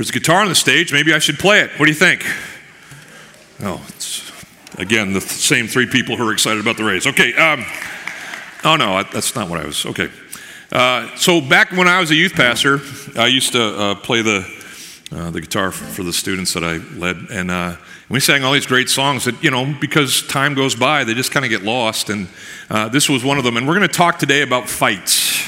There's a guitar on the stage. Maybe I should play it. What do you think? Oh, it's, again, the same three people who are excited about the race. Okay. Um, oh, no, that's not what I was. Okay. Uh, so back when I was a youth pastor, I used to uh, play the, uh, the guitar for the students that I led. And uh, we sang all these great songs that, you know, because time goes by, they just kind of get lost. And uh, this was one of them. And we're going to talk today about fights.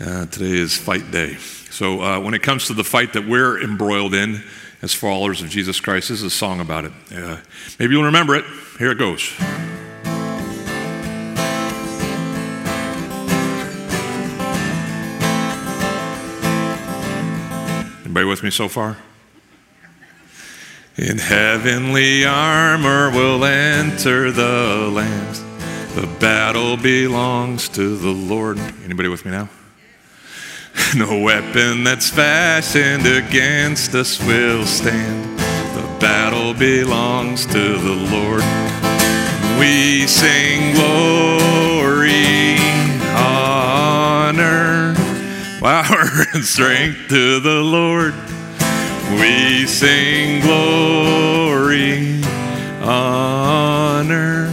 Uh, today is fight day. So uh, when it comes to the fight that we're embroiled in as followers of Jesus Christ, this is a song about it. Uh, maybe you'll remember it. Here it goes. Anybody with me so far? In heavenly armor we'll enter the land. The battle belongs to the Lord. Anybody with me now? No weapon that's fashioned against us will stand. The battle belongs to the Lord. We sing glory, honor, power, and strength to the Lord. We sing glory, honor,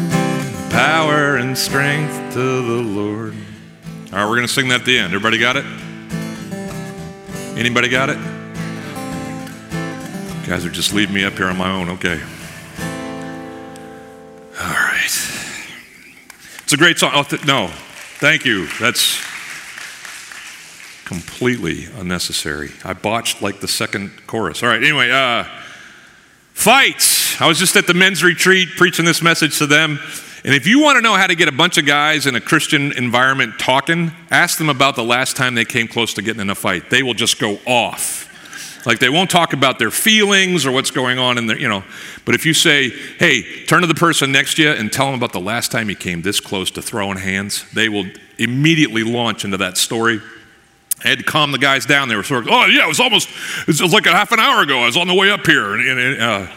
power, and strength to the Lord. All right, we're going to sing that at the end. Everybody got it? Anybody got it? You guys are just leaving me up here on my own. Okay. All right. It's a great song. Oh, th- no, thank you. That's completely unnecessary. I botched like the second chorus. All right. Anyway, uh, fights. I was just at the men's retreat preaching this message to them. And if you want to know how to get a bunch of guys in a Christian environment talking, ask them about the last time they came close to getting in a fight. They will just go off. Like they won't talk about their feelings or what's going on in their, you know. But if you say, hey, turn to the person next to you and tell them about the last time you came this close to throwing hands, they will immediately launch into that story. I had to calm the guys down. They were sort of, oh, yeah, it was almost, it was like a half an hour ago. I was on the way up here. And, and uh,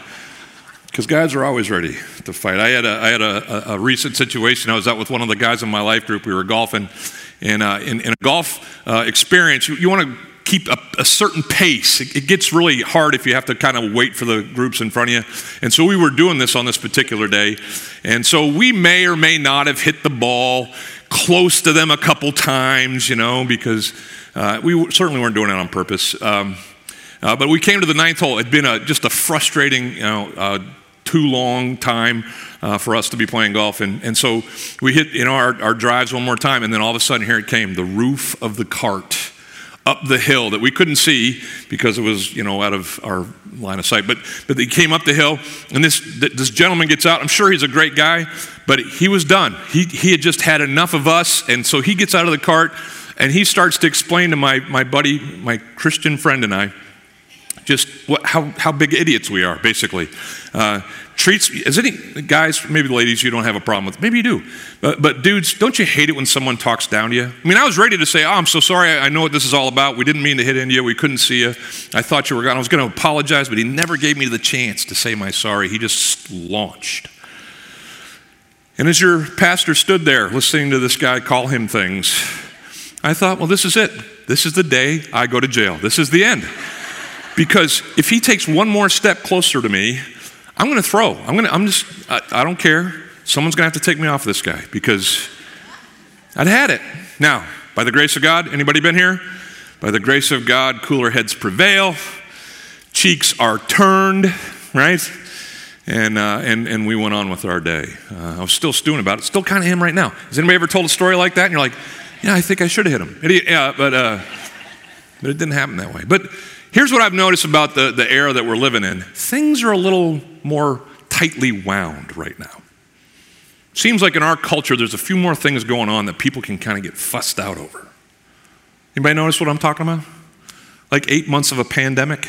because guys are always ready to fight. I had, a, I had a, a, recent situation. I was out with one of the guys in my life group. We were golfing. And uh, in, in, a golf uh, experience, you, you want to keep a, a, certain pace. It, it, gets really hard if you have to kind of wait for the groups in front of you. And so we were doing this on this particular day. And so we may or may not have hit the ball close to them a couple times, you know, because uh, we certainly weren't doing it on purpose. Um, uh, but we came to the ninth hole. It'd been a, just a frustrating, you know, uh, too long time uh, for us to be playing golf. And, and so we hit you know, our, our drives one more time, and then all of a sudden, here it came the roof of the cart up the hill that we couldn't see because it was you know out of our line of sight but but he came up the hill and this this gentleman gets out i'm sure he's a great guy but he was done he he had just had enough of us and so he gets out of the cart and he starts to explain to my my buddy my christian friend and i just what, how, how big idiots we are, basically. Uh, treats, as any guys, maybe ladies you don't have a problem with, maybe you do. But, but dudes, don't you hate it when someone talks down to you? I mean, I was ready to say, oh, I'm so sorry, I, I know what this is all about. We didn't mean to hit into you, we couldn't see you. I thought you were gone. I was going to apologize, but he never gave me the chance to say my sorry. He just launched. And as your pastor stood there listening to this guy call him things, I thought, well, this is it. This is the day I go to jail. This is the end. Because if he takes one more step closer to me, I'm going to throw. I'm going to, I'm just, I, I don't care. Someone's going to have to take me off this guy because I'd had it. Now, by the grace of God, anybody been here? By the grace of God, cooler heads prevail, cheeks are turned, right? And, uh, and, and we went on with our day. Uh, I was still stewing about it. Still kind of him right now. Has anybody ever told a story like that? And you're like, yeah, I think I should have hit him. Yeah, but, uh, but it didn't happen that way. But Here's what I've noticed about the, the era that we're living in things are a little more tightly wound right now. Seems like in our culture, there's a few more things going on that people can kind of get fussed out over. Anybody notice what I'm talking about? Like eight months of a pandemic,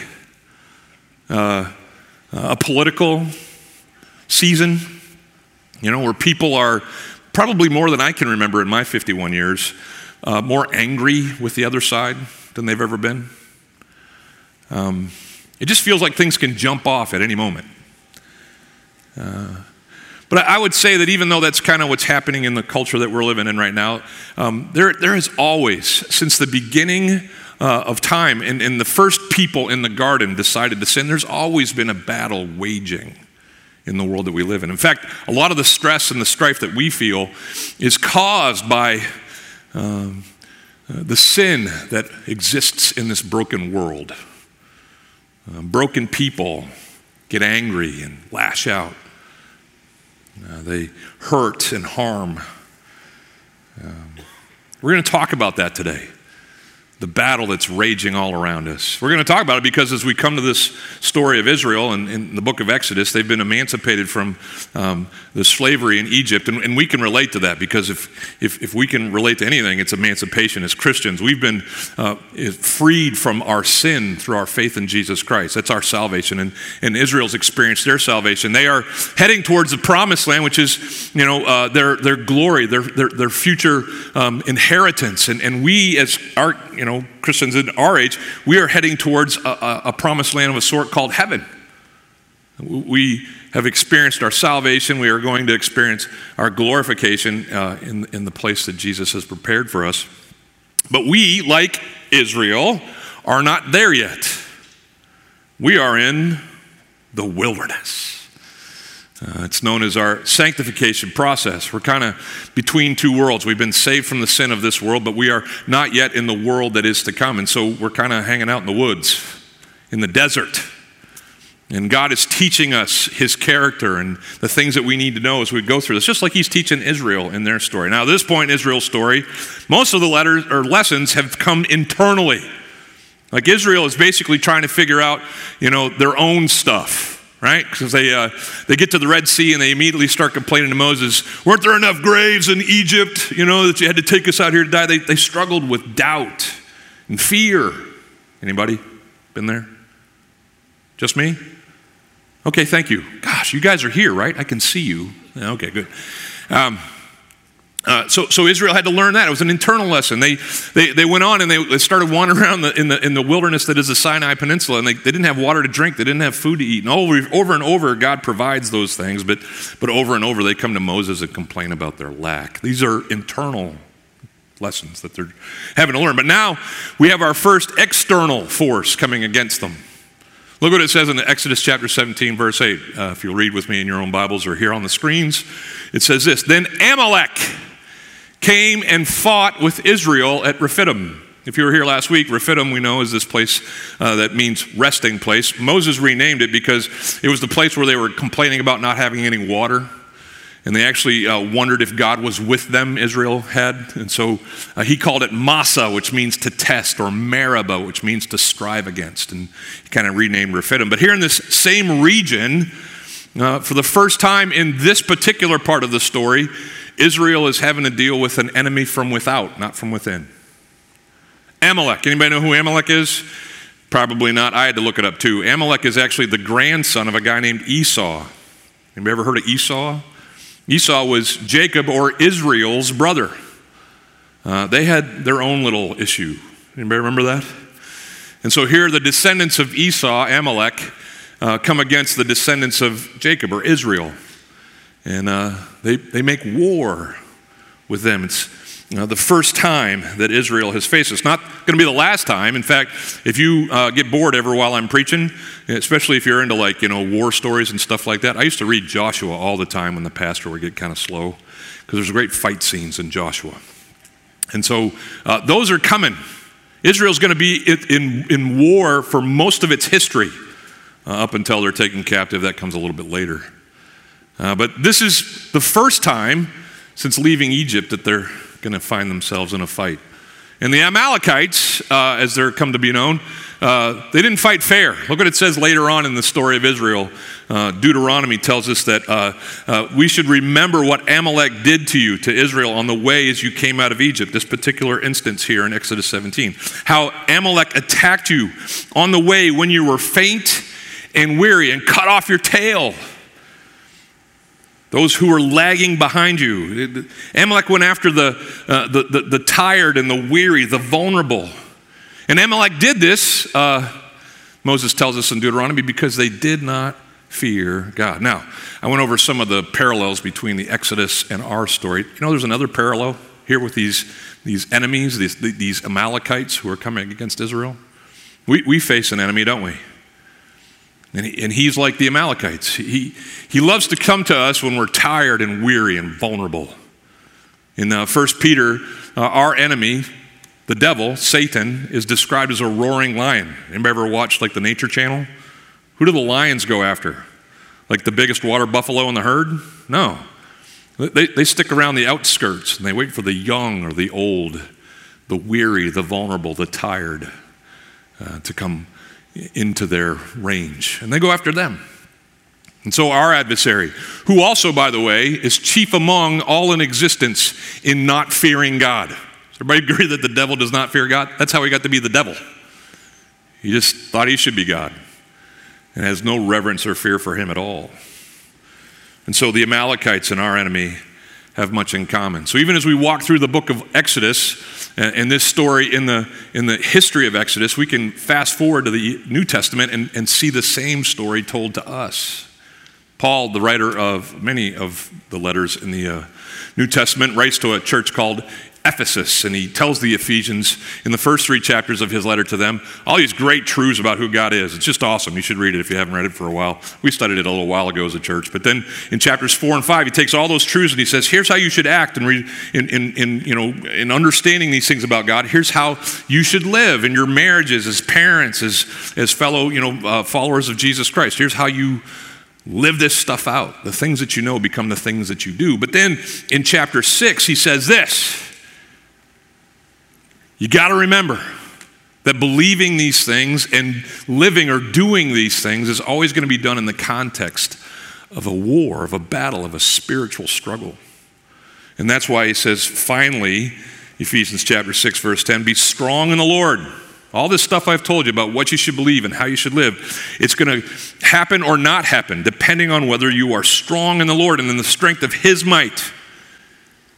uh, a political season, you know, where people are probably more than I can remember in my 51 years, uh, more angry with the other side than they've ever been. Um, it just feels like things can jump off at any moment. Uh, but I would say that even though that's kind of what's happening in the culture that we're living in right now, um, there, there has always, since the beginning uh, of time, and, and the first people in the garden decided to sin, there's always been a battle waging in the world that we live in. In fact, a lot of the stress and the strife that we feel is caused by um, uh, the sin that exists in this broken world. Uh, broken people get angry and lash out. Uh, they hurt and harm. Um, we're going to talk about that today the battle that's raging all around us. We're going to talk about it because as we come to this story of Israel and in the book of Exodus, they've been emancipated from um, the slavery in Egypt. And, and, we can relate to that because if, if, if, we can relate to anything, it's emancipation. As Christians, we've been uh, freed from our sin through our faith in Jesus Christ. That's our salvation. And, and Israel's experienced their salvation. They are heading towards the promised land, which is, you know, uh, their, their glory, their, their, their future um, inheritance. And, and we, as our, you know, know, Christians in our age, we are heading towards a, a promised land of a sort called heaven. We have experienced our salvation. We are going to experience our glorification uh, in, in the place that Jesus has prepared for us. But we, like Israel, are not there yet. We are in the wilderness. Uh, it's known as our sanctification process. We're kind of between two worlds. We've been saved from the sin of this world, but we are not yet in the world that is to come. And so we're kind of hanging out in the woods, in the desert. And God is teaching us his character and the things that we need to know as we go through this, just like he's teaching Israel in their story. Now, at this point in Israel's story, most of the letters or lessons have come internally. Like Israel is basically trying to figure out, you know, their own stuff right? Because they, uh, they get to the Red Sea and they immediately start complaining to Moses, weren't there enough graves in Egypt, you know, that you had to take us out here to die? They, they struggled with doubt and fear. Anybody been there? Just me? Okay, thank you. Gosh, you guys are here, right? I can see you. Okay, good. Um, uh, so, so Israel had to learn that. It was an internal lesson. They, they, they went on and they, they started wandering around the, in, the, in the wilderness that is the Sinai Peninsula, and they, they didn't have water to drink. They didn't have food to eat. And over, over and over, God provides those things, but, but over and over, they come to Moses and complain about their lack. These are internal lessons that they're having to learn. But now we have our first external force coming against them. Look what it says in Exodus chapter 17, verse 8. Uh, if you'll read with me in your own Bibles or here on the screens, it says this Then Amalek came and fought with Israel at Rephidim. If you were here last week, Rephidim, we know, is this place uh, that means resting place. Moses renamed it because it was the place where they were complaining about not having any water. And they actually uh, wondered if God was with them, Israel had. And so uh, he called it Massah, which means to test, or Meribah, which means to strive against. And he kind of renamed Rephidim. But here in this same region, uh, for the first time in this particular part of the story, Israel is having to deal with an enemy from without, not from within. Amalek. Anybody know who Amalek is? Probably not. I had to look it up too. Amalek is actually the grandson of a guy named Esau. Anybody ever heard of Esau? Esau was Jacob or Israel's brother. Uh, they had their own little issue. Anybody remember that? And so here, the descendants of Esau, Amalek, uh, come against the descendants of Jacob or Israel. And uh, they, they make war with them. It's uh, the first time that Israel has faced. It's not going to be the last time. In fact, if you uh, get bored ever while I'm preaching, especially if you're into like, you know, war stories and stuff like that, I used to read Joshua all the time when the pastor would get kind of slow because there's great fight scenes in Joshua. And so uh, those are coming. Israel's going to be in, in war for most of its history uh, up until they're taken captive. That comes a little bit later. Uh, but this is the first time since leaving Egypt that they're going to find themselves in a fight. And the Amalekites, uh, as they're come to be known, uh, they didn't fight fair. Look what it says later on in the story of Israel. Uh, Deuteronomy tells us that uh, uh, we should remember what Amalek did to you, to Israel, on the way as you came out of Egypt. This particular instance here in Exodus 17. How Amalek attacked you on the way when you were faint and weary and cut off your tail those who were lagging behind you. Amalek went after the, uh, the, the, the, tired and the weary, the vulnerable. And Amalek did this, uh, Moses tells us in Deuteronomy, because they did not fear God. Now, I went over some of the parallels between the Exodus and our story. You know, there's another parallel here with these, these enemies, these, these Amalekites who are coming against Israel. We, we face an enemy, don't we? And, he, and he's like the Amalekites. He, he loves to come to us when we're tired and weary and vulnerable. In uh, 1 Peter, uh, our enemy, the devil, Satan, is described as a roaring lion. Anybody ever watched like the Nature Channel? Who do the lions go after? Like the biggest water buffalo in the herd? No. They, they stick around the outskirts and they wait for the young or the old, the weary, the vulnerable, the tired uh, to come into their range. And they go after them. And so, our adversary, who also, by the way, is chief among all in existence in not fearing God. Does everybody agree that the devil does not fear God? That's how he got to be the devil. He just thought he should be God and has no reverence or fear for him at all. And so, the Amalekites and our enemy have much in common. So even as we walk through the book of Exodus and, this story in the, in the history of Exodus, we can fast forward to the New Testament and, and see the same story told to us. Paul, the writer of many of the letters in the uh, New Testament, writes to a church called Ephesus, and he tells the Ephesians in the first three chapters of his letter to them all these great truths about who God is. It's just awesome. You should read it if you haven't read it for a while. We studied it a little while ago as a church. But then in chapters four and five, he takes all those truths and he says, here's how you should act in, in, in, in, you know, in understanding these things about God. Here's how you should live in your marriages as parents, as, as fellow you know, uh, followers of Jesus Christ. Here's how you live this stuff out. The things that you know become the things that you do. But then in chapter six, he says this. You got to remember that believing these things and living or doing these things is always going to be done in the context of a war, of a battle, of a spiritual struggle. And that's why he says, finally, Ephesians chapter 6, verse 10, be strong in the Lord. All this stuff I've told you about what you should believe and how you should live, it's going to happen or not happen, depending on whether you are strong in the Lord and in the strength of His might.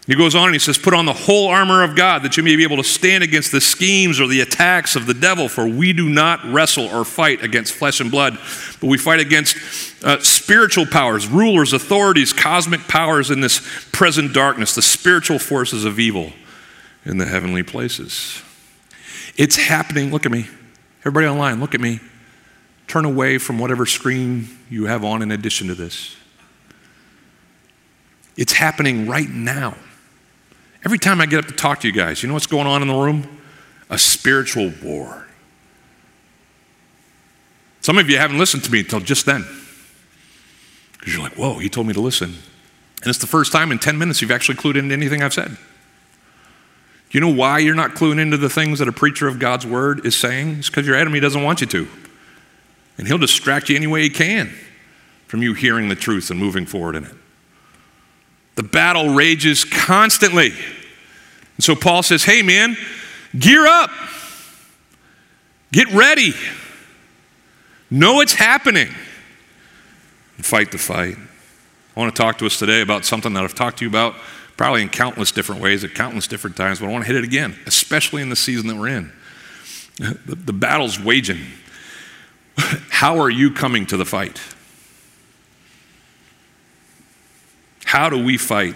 He goes on and he says, Put on the whole armor of God that you may be able to stand against the schemes or the attacks of the devil, for we do not wrestle or fight against flesh and blood, but we fight against uh, spiritual powers, rulers, authorities, cosmic powers in this present darkness, the spiritual forces of evil in the heavenly places. It's happening. Look at me. Everybody online, look at me. Turn away from whatever screen you have on in addition to this. It's happening right now. Every time I get up to talk to you guys, you know what's going on in the room? A spiritual war. Some of you haven't listened to me until just then. Because you're like, whoa, he told me to listen. And it's the first time in 10 minutes you've actually clued into anything I've said. Do you know why you're not cluing into the things that a preacher of God's word is saying? It's because your enemy doesn't want you to. And he'll distract you any way he can from you hearing the truth and moving forward in it. The battle rages constantly. And so Paul says, hey, man, gear up, get ready, know it's happening, and fight the fight. I want to talk to us today about something that I've talked to you about probably in countless different ways at countless different times, but I want to hit it again, especially in the season that we're in. The, the battle's waging. How are you coming to the fight? How do we fight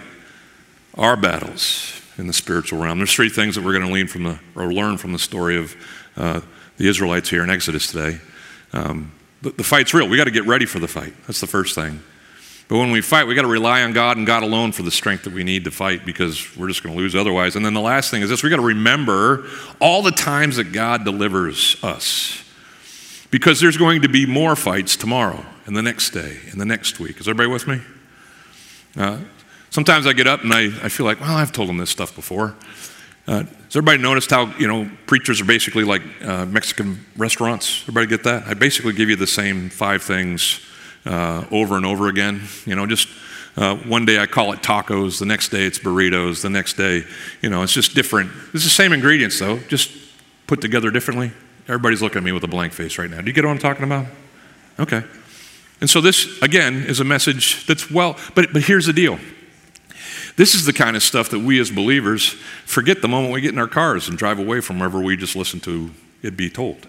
our battles in the spiritual realm? There's three things that we're going to learn from the, or learn from the story of uh, the Israelites here in Exodus today. Um, the, the fight's real. We got to get ready for the fight. That's the first thing. But when we fight, we got to rely on God and God alone for the strength that we need to fight because we're just going to lose otherwise. And then the last thing is this we got to remember all the times that God delivers us. Because there's going to be more fights tomorrow and the next day and the next week. Is everybody with me? Uh, sometimes I get up and I, I feel like, well, I've told them this stuff before. Uh, has everybody noticed how, you know, preachers are basically like uh, Mexican restaurants? Everybody get that? I basically give you the same five things uh, over and over again. You know, just uh, one day I call it tacos, the next day it's burritos, the next day, you know, it's just different. It's the same ingredients though, just put together differently. Everybody's looking at me with a blank face right now. Do you get what I'm talking about? Okay. And so, this, again, is a message that's well, but, but here's the deal. This is the kind of stuff that we as believers forget the moment we get in our cars and drive away from wherever we just listen to it be told.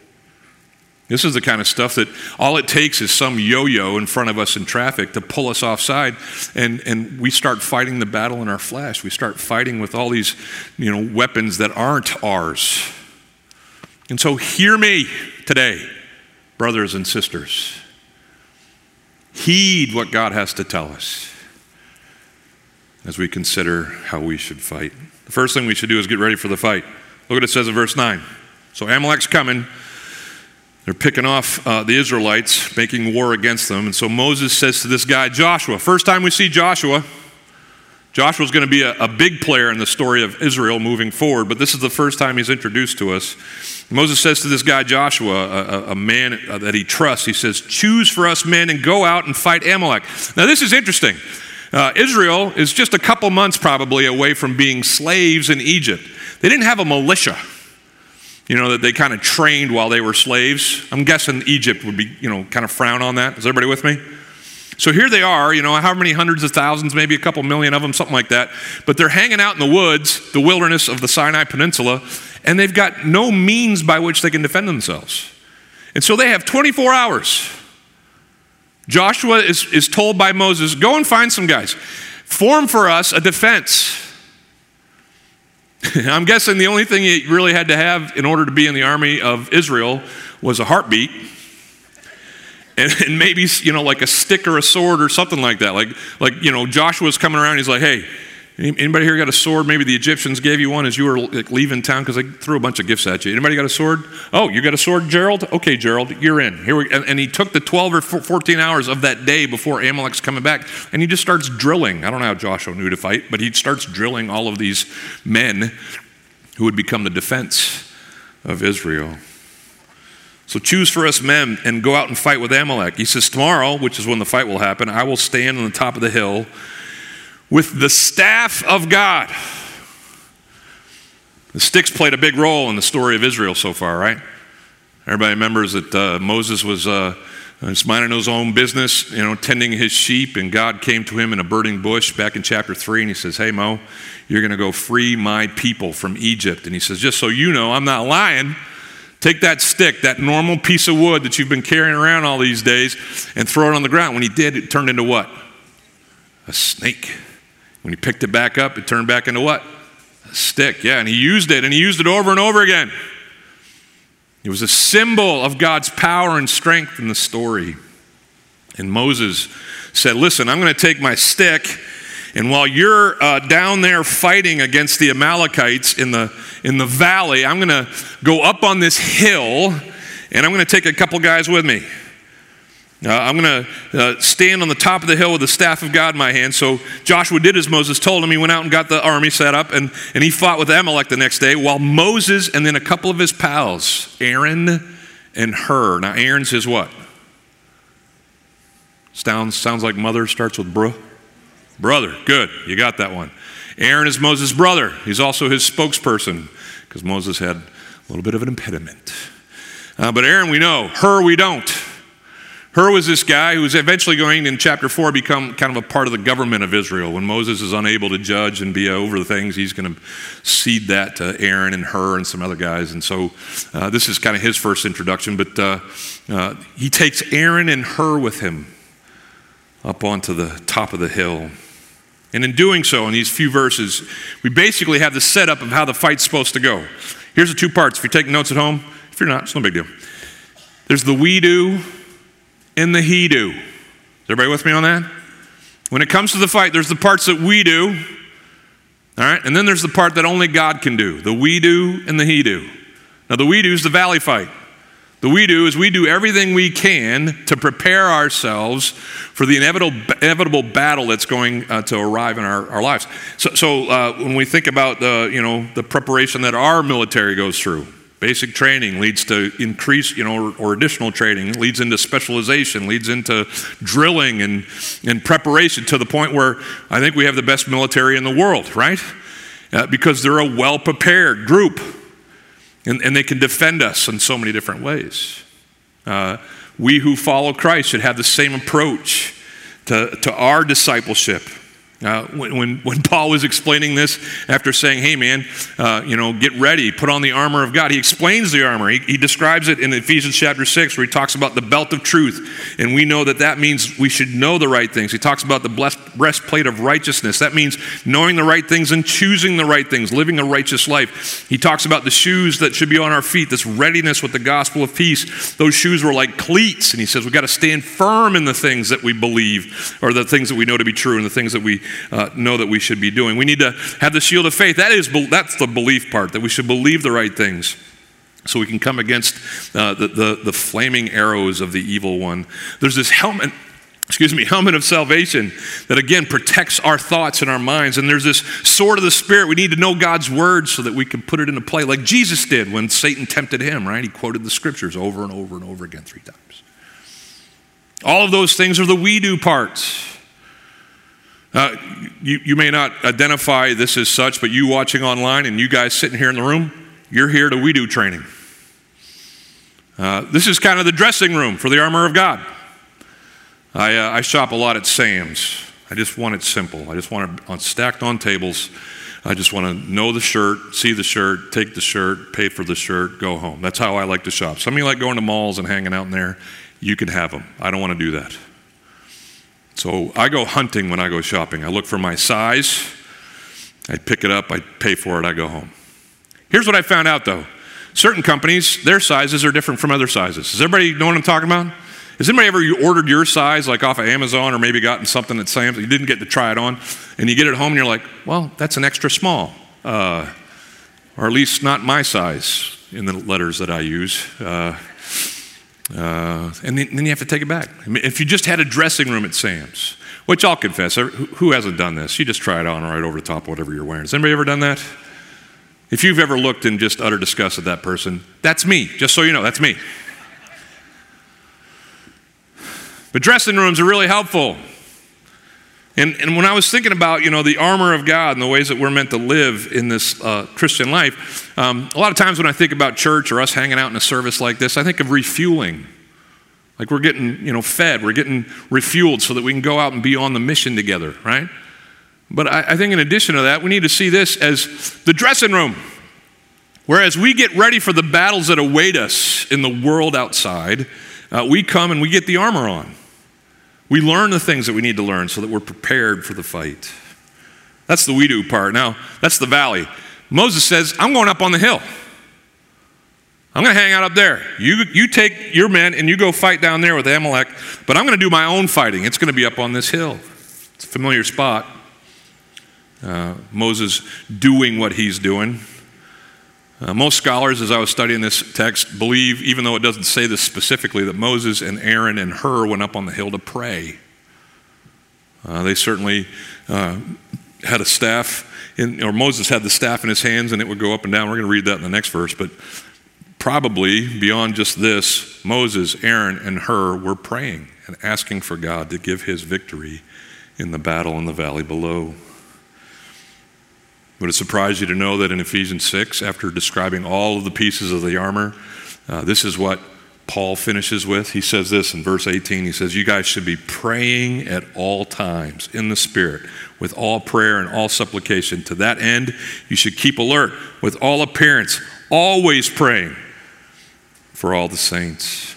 This is the kind of stuff that all it takes is some yo yo in front of us in traffic to pull us offside, and, and we start fighting the battle in our flesh. We start fighting with all these you know, weapons that aren't ours. And so, hear me today, brothers and sisters. Heed what God has to tell us as we consider how we should fight. The first thing we should do is get ready for the fight. Look what it says in verse 9. So Amalek's coming. They're picking off uh, the Israelites, making war against them. And so Moses says to this guy, Joshua, first time we see Joshua, Joshua's going to be a, a, big player in the story of Israel moving forward, but this is the first time he's introduced to us. Moses says to this guy, Joshua, a, a man uh, that he trusts, he says, Choose for us men and go out and fight Amalek. Now, this is interesting. Uh, Israel is just a couple months probably away from being slaves in Egypt. They didn't have a militia, you know, that they kind of trained while they were slaves. I'm guessing Egypt would be, you know, kind of frown on that. Is everybody with me? So here they are, you know, how many hundreds of thousands, maybe a couple million of them, something like that. But they're hanging out in the woods, the wilderness of the Sinai Peninsula, and they've got no means by which they can defend themselves. And so they have 24 hours. Joshua is, is told by Moses, go and find some guys. Form for us a defense. I'm guessing the only thing he really had to have in order to be in the army of Israel was a heartbeat and, and, maybe you know like a stick or a sword or something like that like like you know joshua's coming around he's like hey anybody here got a sword? Maybe the egyptians gave you one as you were leaving town because they threw a bunch of gifts at you. Anybody got a sword? Oh you got a sword gerald? Okay gerald you're in. Here we, and, and he took the 12 or 14 hours of that day before amalek's coming back and he just starts drilling. I don't know how joshua knew to fight but he starts drilling all of these men who would become the defense of israel. So choose for us men and go out and fight with Amalek. He says, Tomorrow, which is when the fight will happen, I will stand on the top of the hill with the staff of God. The sticks played a big role in the story of Israel so far, right? Everybody remembers that uh, Moses was uh, just minding his own business, you know, tending his sheep, and God came to him in a burning bush back in chapter 3, and he says, Hey, Mo, you're going to go free my people from Egypt. And he says, Just so you know, I'm not lying. Take that stick, that normal piece of wood that you've been carrying around all these days, and throw it on the ground. When he did, it turned into what? A snake. When he picked it back up, it turned back into what? A stick. Yeah, and he used it, and he used it over and over again. It was a symbol of God's power and strength in the story. And Moses said, Listen, I'm going to take my stick and while you're uh, down there fighting against the Amalekites in the, in the valley, I'm going to go up on this hill and I'm going to take a couple guys with me. Uh, I'm going to uh, stand on the top of the hill with the staff of God in my hand. So Joshua did as Moses told him. He went out and got the army set up, and, and he fought with Amalek the next day, while Moses and then a couple of his pals, Aaron and Hur. Now, Aaron's his what? Sounds, sounds like mother, starts with bro. Brother, good, you got that one. Aaron is Moses' brother. He's also his spokesperson because Moses had a little bit of an impediment. Uh, but Aaron, we know. Hur, we don't. Hur was this guy who was eventually going in chapter 4 become kind of a part of the government of Israel. When Moses is unable to judge and be over the things, he's going to cede that to Aaron and Hur and some other guys. And so uh, this is kind of his first introduction. But uh, uh he takes Aaron and Hur with him up onto the top of the hill. And in doing so, in these few verses, we basically have the setup of how the fight's supposed to go. Here's the two parts. If you're taking notes at home, if you're not, it's no big deal. There's the we do and the he do. Is everybody with me on that? When it comes to the fight, there's the parts that we do, all right, and then there's the part that only God can do the we do and the he do. Now, the we do is the valley fight. The we do is we do everything we can to prepare ourselves for the inevitable, inevitable battle that's going uh, to arrive in our, our lives. So, so uh, when we think about the, you know, the preparation that our military goes through, basic training leads to increase, you know, or, or additional training, leads into specialization, leads into drilling and, and preparation to the point where I think we have the best military in the world, right? Uh, because they're a well prepared group. And, and they can defend us in so many different ways. Uh, we who follow Christ should have the same approach to, to our discipleship Uh, when, when, when, Paul was explaining this, after saying, hey man, uh, you know, get ready, put on the armor of God, he explains the armor. He, he, describes it in Ephesians chapter 6, where he talks about the belt of truth. And we know that that means we should know the right things. He talks about the blessed breastplate of righteousness. That means knowing the right things and choosing the right things, living a righteous life. He talks about the shoes that should be on our feet, this readiness with the gospel of peace. Those shoes were like cleats. And he says we've got to stand firm in the things that we believe, or the things that we know to be true, and the things that we uh, know that we should be doing. We need to have the shield of faith. That is, that's the belief part, that we should believe the right things so we can come against uh, the, the, the flaming arrows of the evil one. There's this helmet excuse me, helmet of salvation that again protects our thoughts and our minds. And there's this sword of the Spirit. We need to know God's word so that we can put it into play, like Jesus did when Satan tempted him, right? He quoted the scriptures over and over and over again three times. All of those things are the we do parts. Uh, you, you may not identify this as such, but you watching online and you guys sitting here in the room, you're here to we do training. Uh, this is kind of the dressing room for the armor of God. I, uh, I shop a lot at Sam's. I just want it simple. I just want it on, stacked on tables. I just want to know the shirt, see the shirt, take the shirt, pay for the shirt, go home. That's how I like to shop. Some of you like going to malls and hanging out in there. You can have them. I don't want to do that. So I go hunting when I go shopping. I look for my size, I pick it up, I pay for it, I go home. Here's what I found out though certain companies, their sizes are different from other sizes. Does everybody know what I'm talking about? Has anybody ever ordered your size, like off of Amazon, or maybe gotten something at Sam's you didn't get to try it on, and you get it home and you're like, well, that's an extra small, uh, or at least not my size in the letters that I use. Uh, uh, and then, then, you have to take it back. I mean, if you just had a dressing room at Sam's, which I'll confess, who hasn't done this? You just try it on right over the top whatever you're wearing. Has anybody ever done that? If you've ever looked in just utter disgust at that person, that's me, just so you know, that's me. But dressing rooms are really helpful. And, and when I was thinking about, you know, the armor of God and the ways that we're meant to live in this uh, Christian life, um, a lot of times when I think about church or us hanging out in a service like this, I think of refueling. Like we're getting, you know, fed, we're getting refueled so that we can go out and be on the mission together, right? But I, I think in addition to that, we need to see this as the dressing room. Whereas we get ready for the battles that await us in the world outside, uh, we come and we get the armor on. We learn the things that we need to learn so that we're prepared for the fight. That's the we do part. Now, that's the valley. Moses says, I'm going up on the hill. I'm going to hang out up there. You, you take your men and you go fight down there with Amalek, but I'm going to do my own fighting. It's going to be up on this hill. It's a familiar spot. Uh, Moses doing what he's doing. Uh, most scholars, as I was studying this text, believe, even though it doesn't say this specifically, that Moses and Aaron and Hur went up on the hill to pray. Uh, they certainly uh, had a staff, in, or Moses had the staff in his hands and it would go up and down. We're going to read that in the next verse. But probably beyond just this, Moses, Aaron, and Hur were praying and asking for God to give his victory in the battle in the valley below. Would it surprise you to know that in Ephesians 6, after describing all of the pieces of the armor, uh, this is what Paul finishes with? He says this in verse 18. He says, You guys should be praying at all times in the Spirit with all prayer and all supplication. To that end, you should keep alert with all appearance, always praying for all the saints.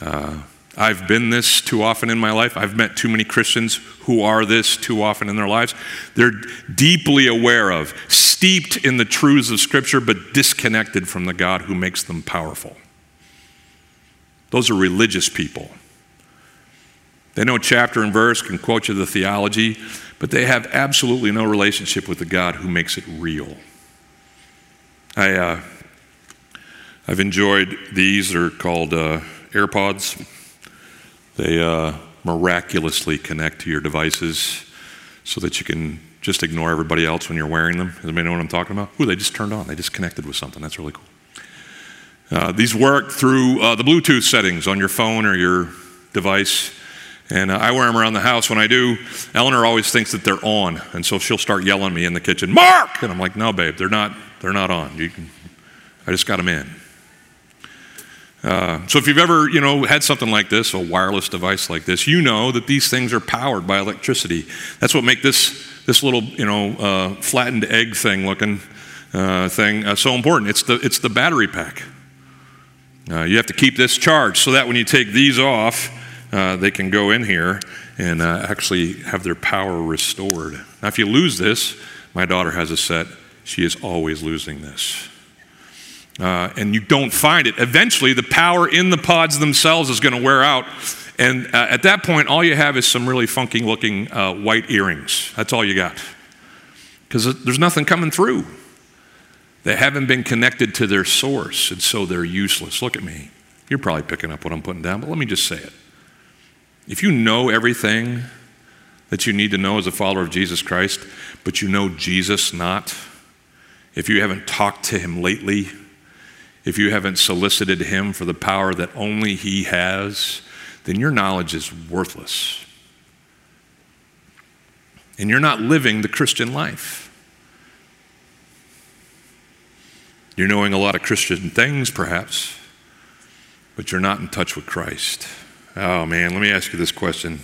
Uh, I've been this too often in my life. I've met too many Christians who are this too often in their lives. They're deeply aware of, steeped in the truths of Scripture, but disconnected from the God who makes them powerful. Those are religious people. They know chapter and verse, can quote you the theology, but they have absolutely no relationship with the God who makes it real. I, uh, I've enjoyed these. They're called uh, AirPods. They uh, miraculously connect to your devices so that you can just ignore everybody else when you're wearing them. Does anybody know what I'm talking about? Ooh, they just turned on. They just connected with something. That's really cool. Uh, these work through uh, the Bluetooth settings on your phone or your device. And uh, I wear them around the house. When I do, Eleanor always thinks that they're on, and so she'll start yelling at me in the kitchen, "Mark!" And I'm like, "No, babe, they're not. They're not on. Can, I just got them in." Uh, so if you've ever, you know, had something like this, a wireless device like this, you know that these things are powered by electricity. That's what makes this this little, you know, uh, flattened egg thing looking uh, thing uh, so important. It's the it's the battery pack. Uh, you have to keep this charged so that when you take these off, uh, they can go in here and actually have their power restored. Now, if you lose this, my daughter has a set. She is always losing this uh, and you don't find it, eventually the power in the pods themselves is going to wear out. And uh, at that point, all you have is some really funky looking uh, white earrings. That's all you got. Because there's nothing coming through. They haven't been connected to their source, and so they're useless. Look at me. You're probably picking up what I'm putting down, but let me just say it. If you know everything that you need to know as a follower of Jesus Christ, but you know Jesus not, if you haven't talked to him lately, if you haven't solicited Him for the power that only He has, then your knowledge is worthless. And you're not living the Christian life. You're knowing a lot of Christian things, perhaps, but you're not in touch with Christ. Oh, man, let me ask you this question.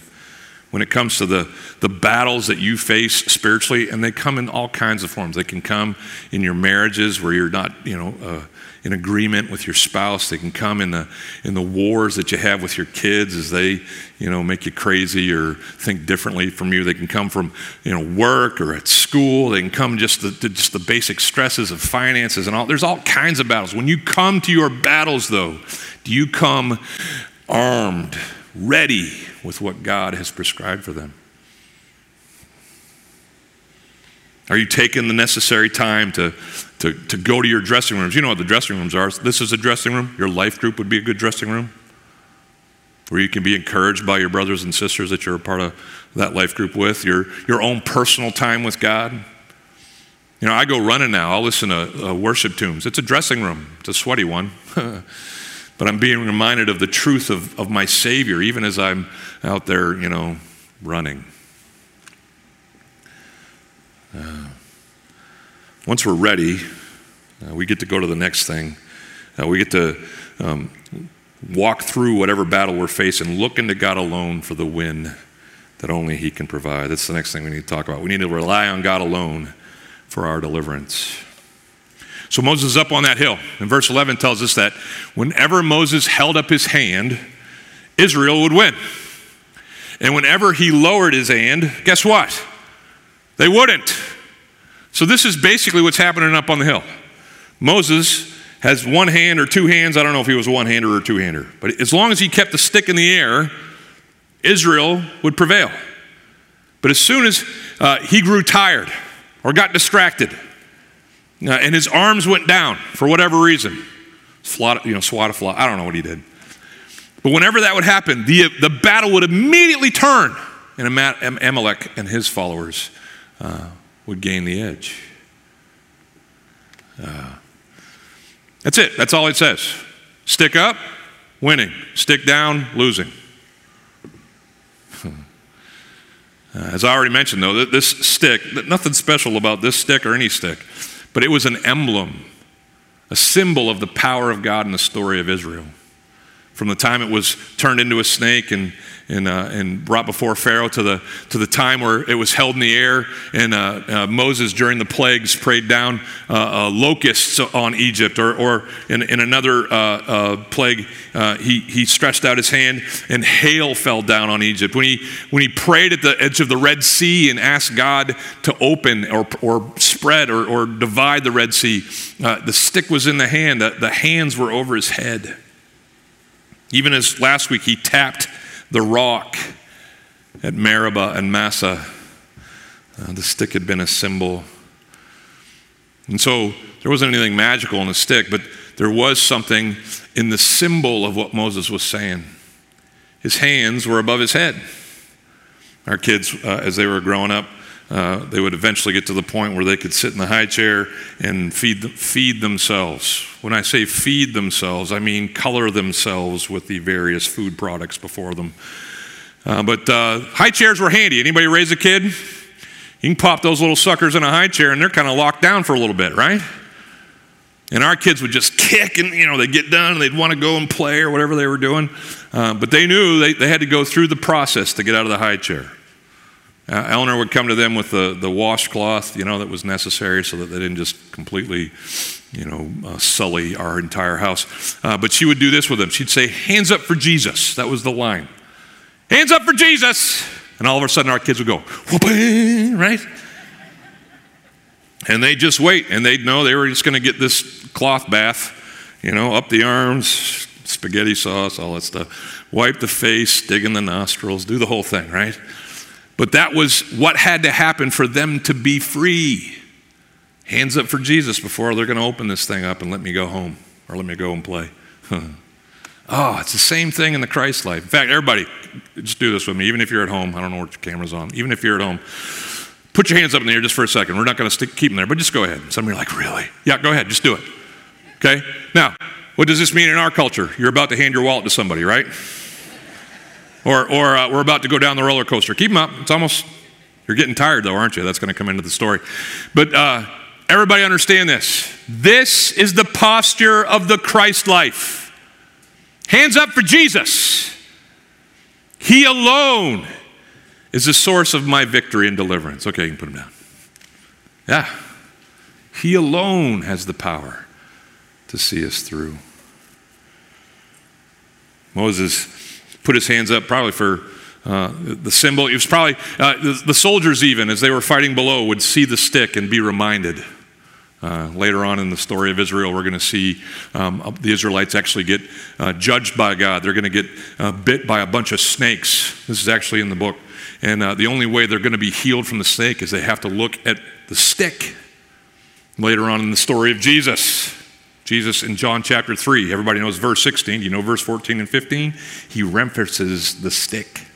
When it comes to the, the battles that you face spiritually, and they come in all kinds of forms. They can come in your marriages where you're not, you know, uh, in agreement with your spouse. They can come in the, in the wars that you have with your kids as they, you know, make you crazy or think differently from you. They can come from, you know, work or at school. They can come just the, just the basic stresses of finances and all. There's all kinds of battles. When you come to your battles, though, do you come armed, ready with what God has prescribed for them? Are you taking the necessary time to, to, to go to your dressing rooms? You know what the dressing rooms are. This is a dressing room. Your life group would be a good dressing room where you can be encouraged by your brothers and sisters that you're a part of that life group with, your, your own personal time with God. You know, I go running now. I'll listen to uh, worship tunes. It's a dressing room, it's a sweaty one. but I'm being reminded of the truth of, of my Savior, even as I'm out there, you know, running. Uh, once we're ready, uh, we get to go to the next thing. Uh, we get to um, walk through whatever battle we're facing, look into God alone for the win that only He can provide. That's the next thing we need to talk about. We need to rely on God alone for our deliverance. So Moses is up on that hill. And verse 11 tells us that whenever Moses held up his hand, Israel would win. And whenever he lowered his hand, guess what? They wouldn't. So, this is basically what's happening up on the hill. Moses has one hand or two hands. I don't know if he was a one hander or two hander, but as long as he kept the stick in the air, Israel would prevail. But as soon as uh, he grew tired or got distracted, uh, and his arms went down for whatever reason, slot, you know, swat a fly, I don't know what he did. But whenever that would happen, the, the battle would immediately turn, and Amalek and his followers uh, would gain the edge. Uh, that's it. That's all it says. Stick up, winning. Stick down, losing. Uh, as I already mentioned, though, this stick, nothing special about this stick or any stick, but it was an emblem, a symbol of the power of God in the story of Israel. From the time it was turned into a snake and and, uh, and brought before Pharaoh to the, to the time where it was held in the air. And uh, uh, Moses, during the plagues, prayed down uh, uh, locusts on Egypt. Or, or in, in another uh, plague, he, he stretched out his hand and hail fell down on Egypt. When he, when he prayed at the edge of the Red Sea and asked God to open or, or spread or, or divide the Red Sea, the stick was in the hand, the, the hands were over his head. Even as last week he tapped the rock at Meribah and Massah. Uh, the stick had been a symbol. And so there wasn't anything magical in the stick, but there was something in the symbol of what Moses was saying. His hands were above his head. Our kids, uh, as they were growing up, uh, they would eventually get to the point where they could sit in the high chair and feed, feed themselves. When I say feed themselves, I mean color themselves with the various food products before them. Uh, but uh, high chairs were handy. Anybody raise a kid? You can pop those little suckers in a high chair and they're kind of locked down for a little bit, right? And our kids would just kick and, you know, they'd get done and they'd want to go and play or whatever they were doing. Uh, but they knew they, they had to go through the process to get out of the high chair. Uh, Eleanor would come to them with the, the washcloth, you know, that was necessary so that they didn't just completely, you know, uh, sully our entire house. Uh, but she would do this with them. She'd say, Hands up for Jesus. That was the line. Hands up for Jesus. And all of a sudden our kids would go, whooping, right? And they'd just wait and they'd know they were just going to get this cloth bath, you know, up the arms, spaghetti sauce, all that stuff. Wipe the face, dig in the nostrils, do the whole thing, right? But that was what had to happen for them to be free. Hands up for Jesus before they're going to open this thing up and let me go home or let me go and play. oh, it's the same thing in the Christ life. In fact, everybody, just do this with me, even if you're at home. I don't know what your camera's on. Even if you're at home, put your hands up in the air just for a second. We're not going to keep them there, but just go ahead. Some of you are like, really? Yeah, go ahead. Just do it. Okay? Now, what does this mean in our culture? You're about to hand your wallet to somebody, right? Or, or uh, we're about to go down the roller coaster. Keep them up. It's almost, you're getting tired though, aren't you? That's going to come into the story. But uh, everybody understand this. This is the posture of the Christ life. Hands up for Jesus. He alone is the source of my victory and deliverance. Okay, you can put him down. Yeah. He alone has the power to see us through. Moses put his hands up probably for uh, the symbol. It was probably uh, the, the, soldiers, even as they were fighting below, would see the stick and be reminded. Uh, later on in the story of Israel, we're going to see um, the Israelites actually get uh, judged by God. They're going to get uh, bit by a bunch of snakes. This is actually in the book. And uh, the only way they're going to be healed from the snake is they have to look at the stick. Later on in the story of Jesus, Jesus in John chapter 3, everybody knows verse 16. You know verse 14 and 15? He references the stick.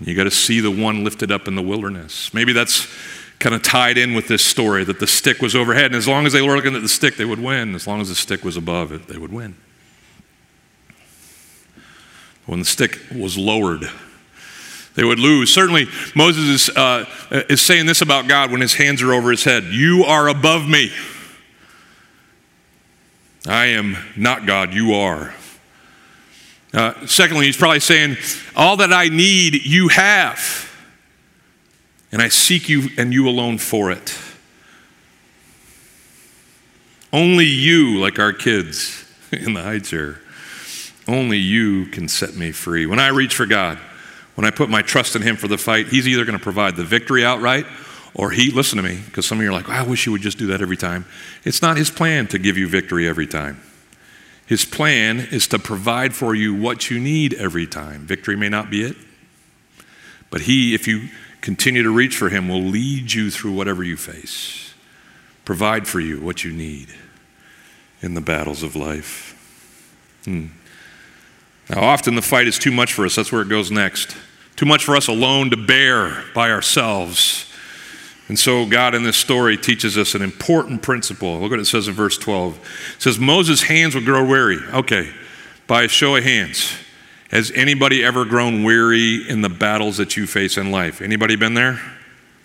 You got to see the one lifted up in the wilderness. Maybe that's kind of tied in with this story that the stick was overhead. And as long as they were looking at the stick, they would win. As long as the stick was above it, they would win. When the stick was lowered, they would lose. Certainly, Moses is, uh, is saying this about God when his hands are over his head You are above me. I am not God, you are. Uh, secondly, he's probably saying, All that I need, you have. And I seek you and you alone for it. Only you, like our kids in the high chair, only you can set me free. When I reach for God, when I put my trust in Him for the fight, He's either going to provide the victory outright or he, listen to me, because some of you are like, I wish you would just do that every time. It's not his plan to give you victory every time. His plan is to provide for you what you need every time. Victory may not be it, but he, if you continue to reach for him, will lead you through whatever you face, provide for you what you need in the battles of life. Hmm. Now, often the fight is too much for us. That's where it goes next. Too much for us alone to bear by ourselves. And so, God in this story teaches us an important principle. Look what it says in verse 12. It says, Moses' hands would grow weary. Okay, by a show of hands. Has anybody ever grown weary in the battles that you face in life? Anybody been there?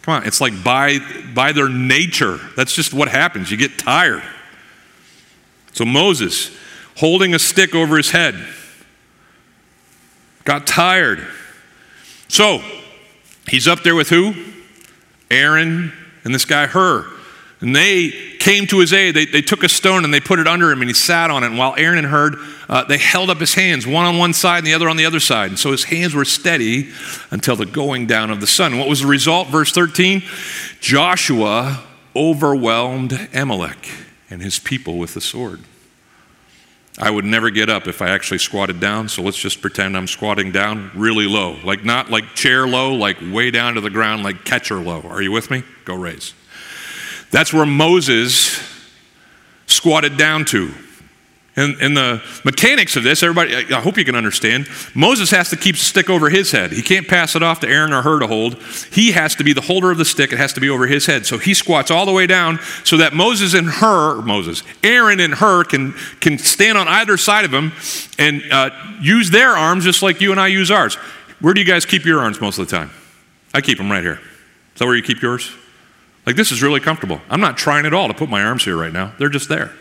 Come on, it's like by, by their nature. That's just what happens. You get tired. So, Moses, holding a stick over his head, got tired. So, he's up there with who? Aaron and this guy Hur. And they came to his aid. They, they took a stone and they put it under him and he sat on it. And while Aaron and Hur, uh, they held up his hands, one on one side and the other on the other side. And so his hands were steady until the going down of the sun. What was the result? Verse 13 Joshua overwhelmed Amalek and his people with the sword. I would never get up if I actually squatted down, so let's just pretend I'm squatting down really low. Like not like chair low, like way down to the ground, like catcher low. Are you with me? Go raise. That's where Moses squatted down to. And, and the mechanics of this, everybody, I hope you can understand. Moses has to keep the stick over his head. He can't pass it off to Aaron or Hur to hold. He has to be the holder of the stick. It has to be over his head. So he squats all the way down so that Moses and Hur, Moses, Aaron and Hur can, can stand on either side of him and uh, use their arms just like you and I use ours. Where do you guys keep your arms most of the time? I keep them right here. Is that where you keep yours? Like, this is really comfortable. I'm not trying at all to put my arms here right now, they're just there.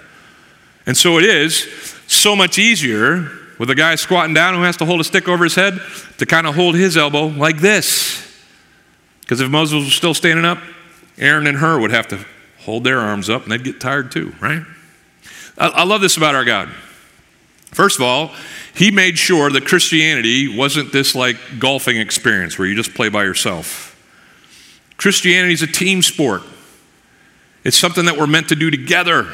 And so it is so much easier with a guy squatting down who has to hold a stick over his head to kind of hold his elbow like this. Because if Moses was still standing up, Aaron and Hur would have to hold their arms up and they'd get tired too, right? I, I love this about our God. First of all, he made sure that Christianity wasn't this like golfing experience where you just play by yourself. Christianity is a team sport, it's something that we're meant to do together.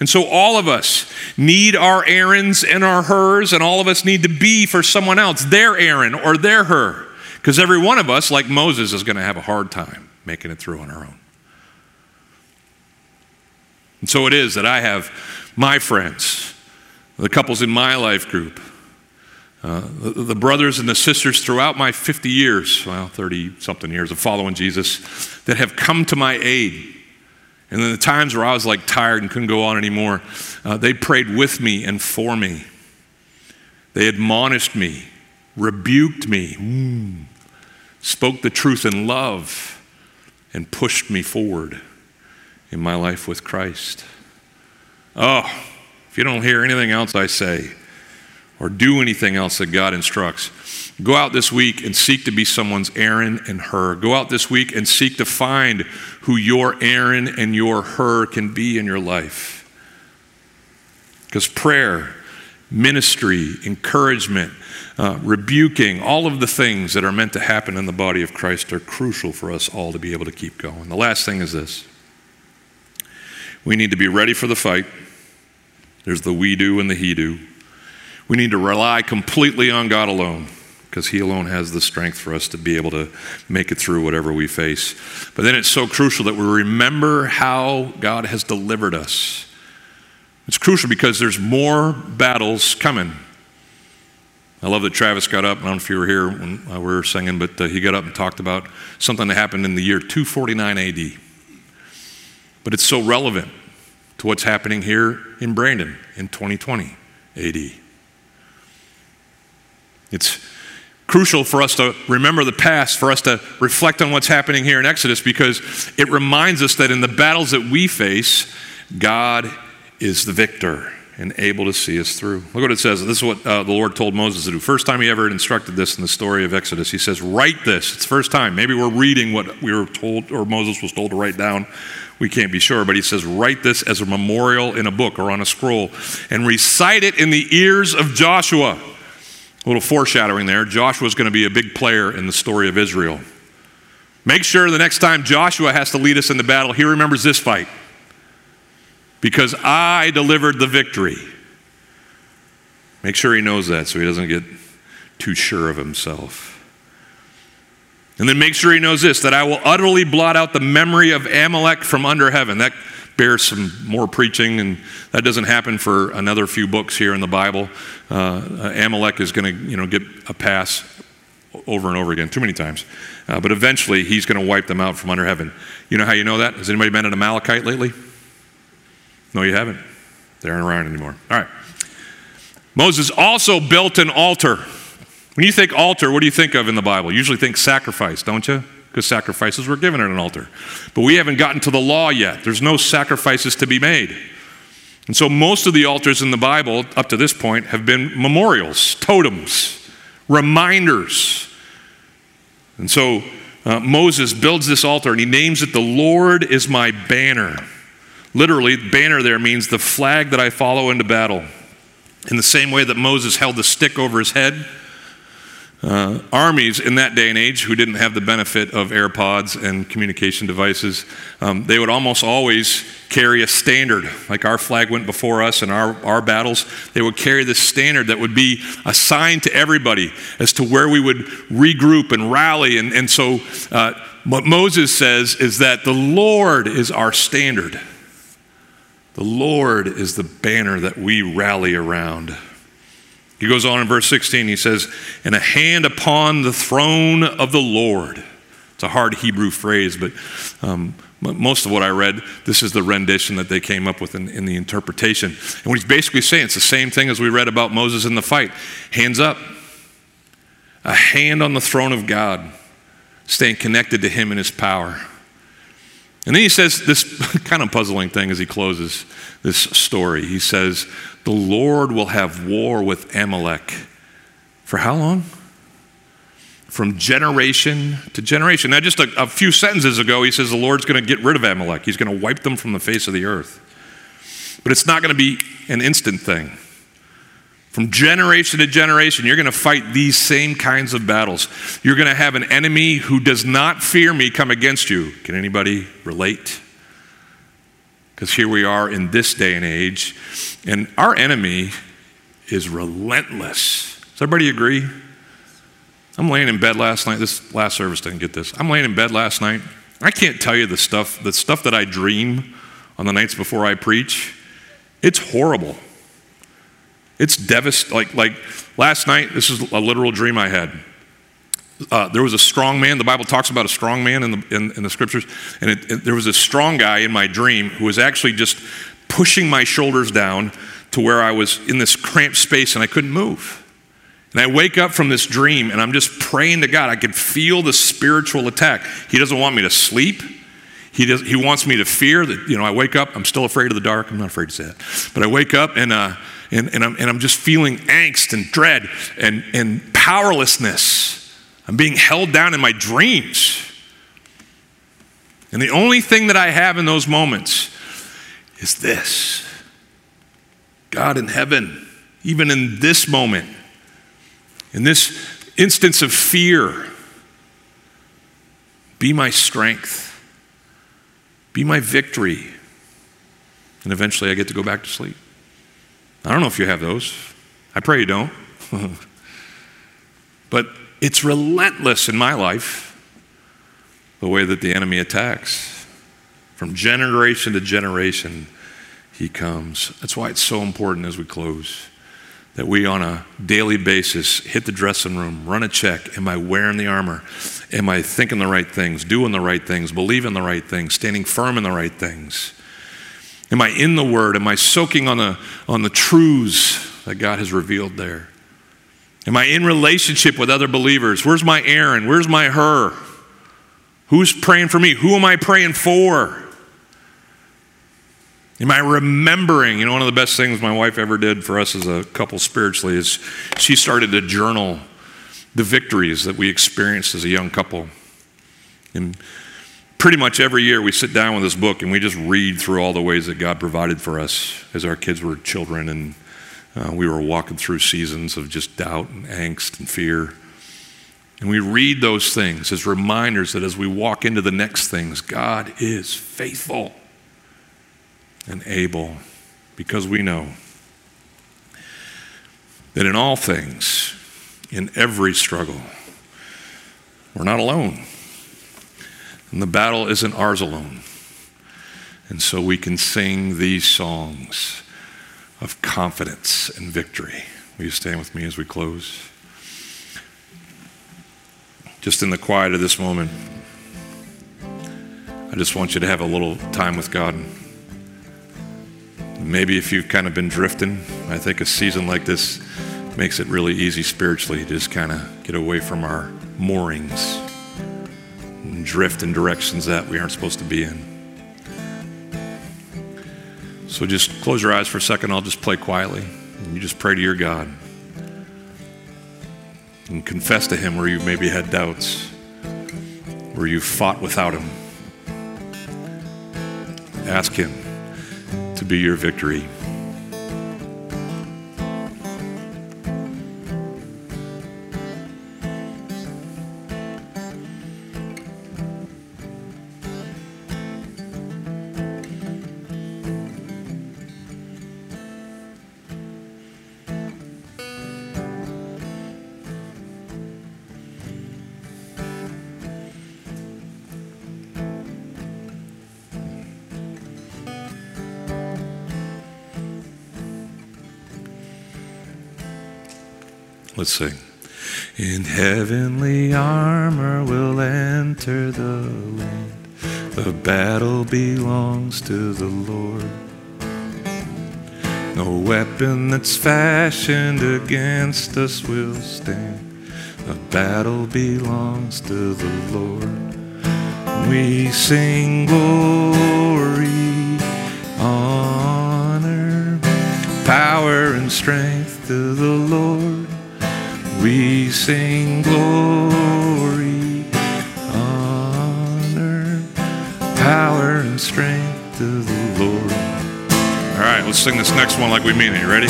And so all of us need our Aarons and our Hurs, and all of us need to be for someone else, their Aaron or their Hur. Because every one of us, like Moses, is going to have a hard time making it through on our own. And so it is that I have my friends, the couples in my life group, uh, the, the, brothers and the sisters throughout my 50 years, well, 30 something years of following Jesus, that have come to my aid. And then the times where I was like tired and couldn't go on anymore, uh, they prayed with me and for me. They admonished me, rebuked me, mm, spoke the truth in love, and pushed me forward in my life with Christ. Oh, if you don't hear anything else I say, or do anything else that God instructs. Go out this week and seek to be someone's Aaron and Hur. Go out this week and seek to find who your Aaron and your Hur can be in your life. Because prayer, ministry, encouragement, uh, rebuking, all of the things that are meant to happen in the body of Christ are crucial for us all to be able to keep going. The last thing is this we need to be ready for the fight. There's the we do and the he do. We need to rely completely on God alone because He alone has the strength for us to be able to make it through whatever we face. But then it's so crucial that we remember how God has delivered us. It's crucial because there's more battles coming. I love that Travis got up. I don't know if you were here when we were singing, but uh, he got up and talked about something that happened in the year 249 AD. But it's so relevant to what's happening here in Brandon in 2020 AD. It's crucial for us to remember the past, for us to reflect on what's happening here in Exodus, because it reminds us that in the battles that we face, God is the victor and able to see us through. Look what it says. This is what uh, the Lord told Moses to do. First time he ever instructed this in the story of Exodus. He says, Write this. It's the first time. Maybe we're reading what we were told, or Moses was told to write down. We can't be sure, but he says, Write this as a memorial in a book or on a scroll and recite it in the ears of Joshua a little foreshadowing there. Joshua is going to be a big player in the story of Israel. Make sure the next time Joshua has to lead us in the battle, he remembers this fight. Because I delivered the victory. Make sure he knows that so he doesn't get too sure of himself. And then make sure he knows this that I will utterly blot out the memory of Amalek from under heaven. That bears some more preaching, and that doesn't happen for another few books here in the Bible. Uh, Amalek is going to, you know, get a pass over and over again, too many times. Uh, but eventually, he's going to wipe them out from under heaven. You know how you know that? Has anybody been an Amalekite lately? No, you haven't. They aren't around anymore. All right. Moses also built an altar. When you think altar, what do you think of in the Bible? You usually think sacrifice, don't you? Because sacrifices were given at an altar. But we haven't gotten to the law yet. There's no sacrifices to be made. And so most of the altars in the Bible up to this point have been memorials, totems, reminders. And so uh, Moses builds this altar and he names it, The Lord is my banner. Literally, banner there means the flag that I follow into battle. In the same way that Moses held the stick over his head, uh, armies in that day and age who didn't have the benefit of AirPods and communication devices, um, they would almost always carry a standard. Like our flag went before us in our, our battles, they would carry this standard that would be assigned to everybody as to where we would regroup and rally. And, and so, uh, what Moses says is that the Lord is our standard, the Lord is the banner that we rally around. He goes on in verse 16, he says, and a hand upon the throne of the Lord. It's a hard Hebrew phrase, but um, most of what I read, this is the rendition that they came up with in, in the interpretation. And what he's basically saying, it's the same thing as we read about Moses in the fight hands up, a hand on the throne of God, staying connected to him and his power. And then he says this kind of puzzling thing as he closes this story. He says, The Lord will have war with Amalek. For how long? From generation to generation. Now, just a, a few sentences ago, he says the Lord's going to get rid of Amalek. He's going to wipe them from the face of the earth. But it's not going to be an instant thing. From generation to generation, you're going to fight these same kinds of battles. You're going to have an enemy who does not fear me come against you. Can anybody relate? Because here we are in this day and age, and our enemy is relentless. Does everybody agree? I'm laying in bed last night. This last service didn't get this. I'm laying in bed last night. I can't tell you the stuff, the stuff that I dream on the nights before I preach. It's horrible. It's devastating. Like, like last night, this is a literal dream I had. Uh, there was a strong man. The Bible talks about a strong man in the, in, in the scriptures. And it, it, there was a strong guy in my dream who was actually just pushing my shoulders down to where I was in this cramped space and I couldn't move. And I wake up from this dream and I'm just praying to God. I could feel the spiritual attack. He doesn't want me to sleep. He, does, he wants me to fear that, you know, I wake up, I'm still afraid of the dark. I'm not afraid to say that. But I wake up and, uh, and, and, I'm, and I'm just feeling angst and dread and, and powerlessness. I'm being held down in my dreams. And the only thing that I have in those moments is this God in heaven, even in this moment, in this instance of fear, be my strength, be my victory. And eventually I get to go back to sleep. I don't know if you have those. I pray you don't. but it's relentless in my life, the way that the enemy attacks. From generation to generation, he comes. That's why it's so important as we close that we, on a daily basis, hit the dressing room, run a check. Am I wearing the armor? Am I thinking the right things, doing the right things, believing the right things, standing firm in the right things? Am I in the Word? Am I soaking on the, on the truths that God has revealed there? Am I in relationship with other believers? Where's my Aaron? Where's my Hur? Who's praying for me? Who am I praying for? Am I remembering? You know, one of the best things my wife ever did for us as a couple spiritually is she started to journal the victories that we experienced as a young couple. And pretty much every year we sit down with this book and we just read through all the ways that God provided for us as our kids were children and uh, we were walking through seasons of just doubt and angst and fear. And we read those things as reminders that as we walk into the next things, God is faithful and able because we know that in all things, in every struggle, we're not alone. And the battle isn't ours alone. And so we can sing these songs of confidence and victory. Will you stand with me as we close? Just in the quiet of this moment, I just want you to have a little time with God. Maybe if you've kind of been drifting, I think a season like this makes it really easy spiritually to just kind of get away from our moorings and drift in directions that we aren't supposed to be in. So just close your eyes for a second. I'll just play quietly. And you just pray to your God. And confess to Him where you maybe had doubts, where you fought without Him. Ask Him to be your victory. Let's sing. In heavenly armor we'll enter the land. The battle belongs to the Lord. No weapon that's fashioned against us will stand. The battle belongs to the Lord. We sing glory, honor, power, and strength to the Lord. We sing glory, honor, power, and strength to the Lord. All right, let's sing this next one like we mean it. You ready?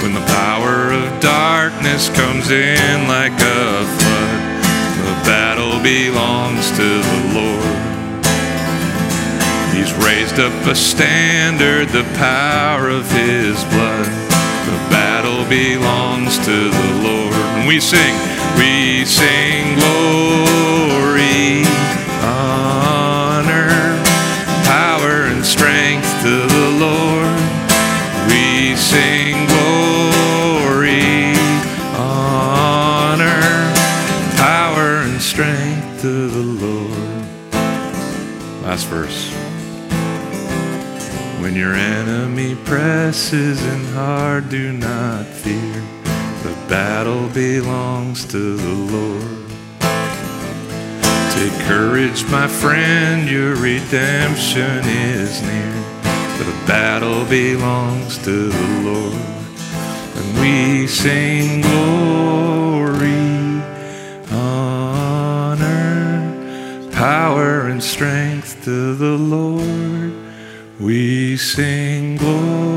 When the power of darkness comes in like a flood, the battle belongs to the Lord. He's raised up a standard, the power of his blood. Battle belongs to the Lord. And we sing, we sing glory, in hard, do not fear. The battle belongs to the Lord. Take courage, my friend, your redemption is near. The battle belongs to the Lord. And we sing glory, honor, power, and strength to the Lord. We sing glory,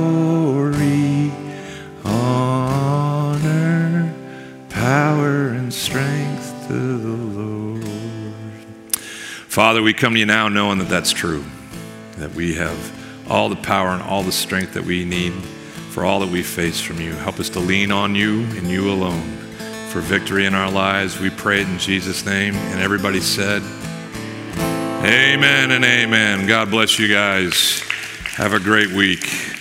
Father, we come to you now knowing that that's true, that we have all the power and all the strength that we need for all that we face from you. Help us to lean on you and you alone for victory in our lives. We pray it in Jesus' name. And everybody said, Amen and amen. God bless you guys. Have a great week.